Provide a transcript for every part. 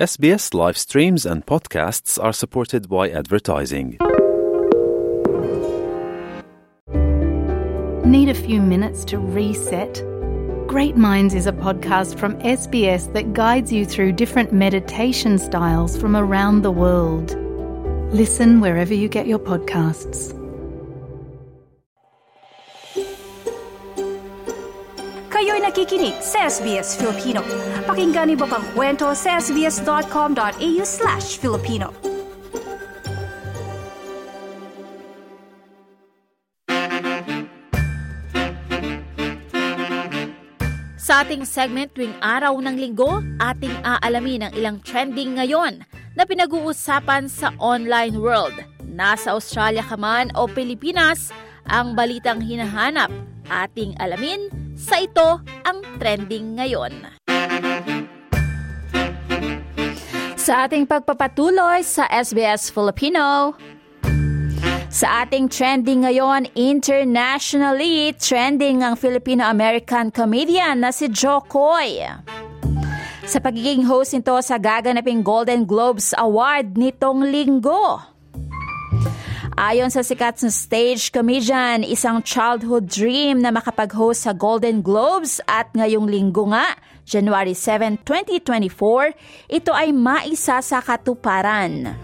SBS live streams and podcasts are supported by advertising. Need a few minutes to reset? Great Minds is a podcast from SBS that guides you through different meditation styles from around the world. Listen wherever you get your podcasts. Kayo'y nakikinig sa SBS Filipino. Pakinggan niyo pa ang kwento sa sbs.com.au slash Filipino. Sa ating segment tuwing araw ng linggo, ating aalamin ang ilang trending ngayon na pinag-uusapan sa online world. Nasa Australia ka man o Pilipinas, ang balitang hinahanap. Ating alamin sa ito ang trending ngayon. Sa ating pagpapatuloy sa SBS Filipino, sa ating trending ngayon, internationally, trending ang Filipino-American comedian na si Joe Coy. Sa pagiging host nito sa gaganaping Golden Globes Award nitong linggo. Ayon sa sikat na stage comedian, isang childhood dream na makapag-host sa Golden Globes at ngayong linggo nga, January 7, 2024, ito ay maisa sa katuparan.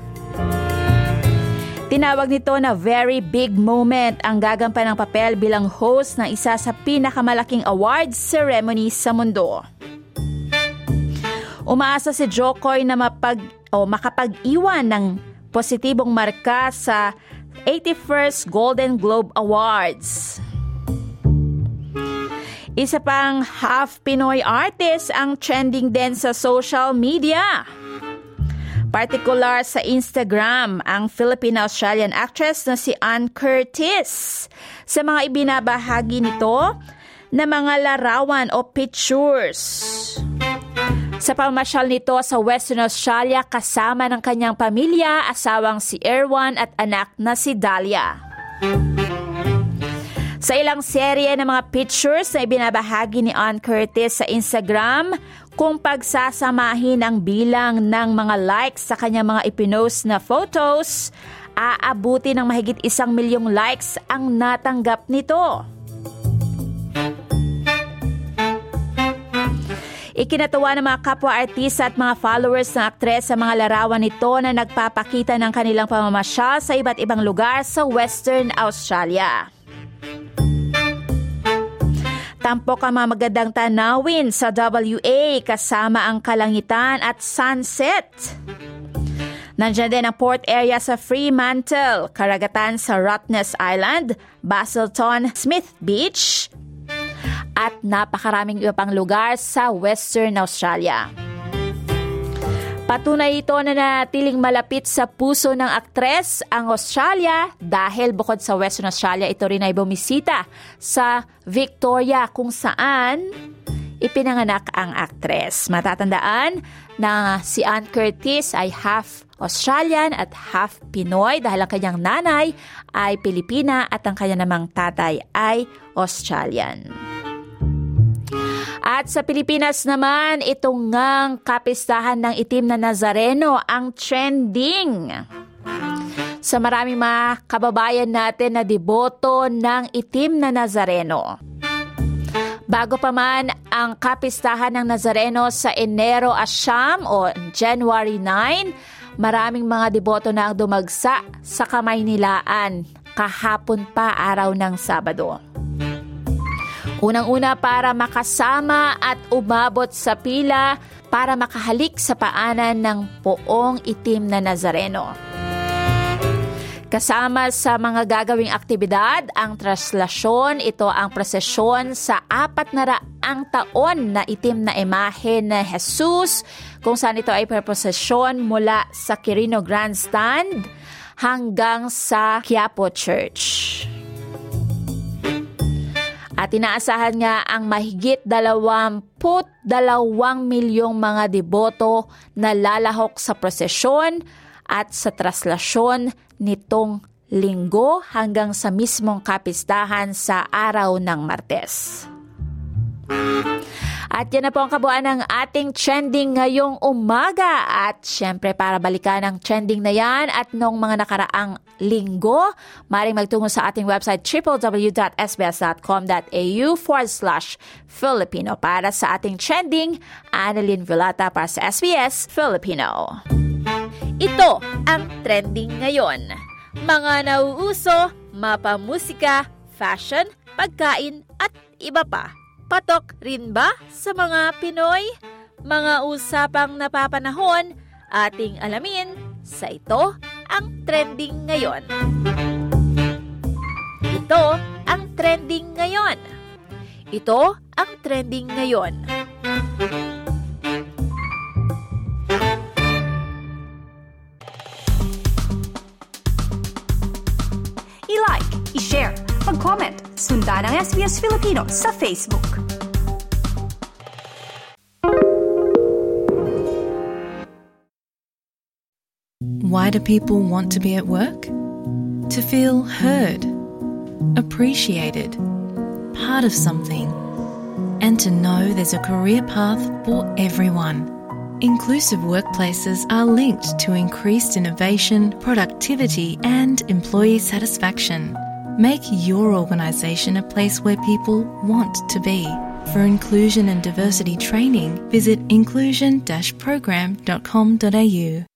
Tinawag nito na very big moment ang gagampan ng papel bilang host ng isa sa pinakamalaking awards ceremony sa mundo. Umaasa si Jokoy na mapag, o makapag-iwan ng positibong marka sa 81st Golden Globe Awards. Isa pang half Pinoy artist ang trending din sa social media. Particular sa Instagram, ang Filipino-Australian actress na si Ann Curtis. Sa mga ibinabahagi nito na mga larawan o pictures. Sa pamasyal nito sa Western Australia kasama ng kanyang pamilya, asawang si Erwan at anak na si Dahlia. Sa ilang serye ng mga pictures na ibinabahagi ni Ann Curtis sa Instagram, kung pagsasamahin ang bilang ng mga likes sa kanyang mga ipinost na photos, aabuti ng mahigit isang milyong likes ang natanggap nito. Ikinatawa ng mga kapwa-artista at mga followers ng aktres sa mga larawan nito na nagpapakita ng kanilang pamamasyal sa iba't ibang lugar sa Western Australia. Tampok ang mga magandang tanawin sa WA kasama ang kalangitan at sunset. Nandiyan din ang port area sa Fremantle, karagatan sa Rottnest Island, Basilton, Smith Beach, at napakaraming iba pang lugar sa Western Australia. Patunay ito na natiling malapit sa puso ng aktres ang Australia dahil bukod sa Western Australia, ito rin ay bumisita sa Victoria kung saan ipinanganak ang aktres. Matatandaan na si Ann Curtis ay half Australian at half Pinoy dahil ang kanyang nanay ay Pilipina at ang kanya namang tatay ay Australian. At sa Pilipinas naman, itong ngang kapistahan ng itim na Nazareno ang trending. Sa maraming mga kababayan natin na deboto ng itim na Nazareno. Bago pa man ang kapistahan ng Nazareno sa Enero Asyam o January 9, maraming mga deboto na ang dumagsa sa kamay nilaan kahapon pa araw ng Sabado. Unang-una para makasama at umabot sa pila para makahalik sa paanan ng poong itim na Nazareno. Kasama sa mga gagawing aktibidad, ang traslasyon, ito ang prosesyon sa apat na raang taon na itim na imahe na Jesus, kung saan ito ay prosesyon mula sa Quirino Grandstand hanggang sa Quiapo Church. At inaasahan nga ang mahigit 22 milyong mga deboto na lalahok sa prosesyon at sa traslasyon nitong linggo hanggang sa mismong kapistahan sa araw ng Martes. At yan na po ang kabuuan ng ating trending ngayong umaga. At syempre para balikan ang trending na yan at nung mga nakaraang linggo, maring magtungo sa ating website www.sbs.com.au forward slash Filipino para sa ating trending, Annalyn Villata para sa SBS Filipino. Ito ang trending ngayon. Mga nauuso, mapamusika, fashion, pagkain at iba pa. Patok rin ba sa mga Pinoy? Mga usapang napapanahon, ating alamin sa ito ang trending ngayon. Ito ang trending ngayon. Ito ang trending ngayon. Sundan ang SBS Filipino sa Facebook. Why do people want to be at work? To feel heard, appreciated, part of something, and to know there's a career path for everyone. Inclusive workplaces are linked to increased innovation, productivity, and employee satisfaction. Make your organisation a place where people want to be. For inclusion and diversity training, visit inclusion-program.com.au.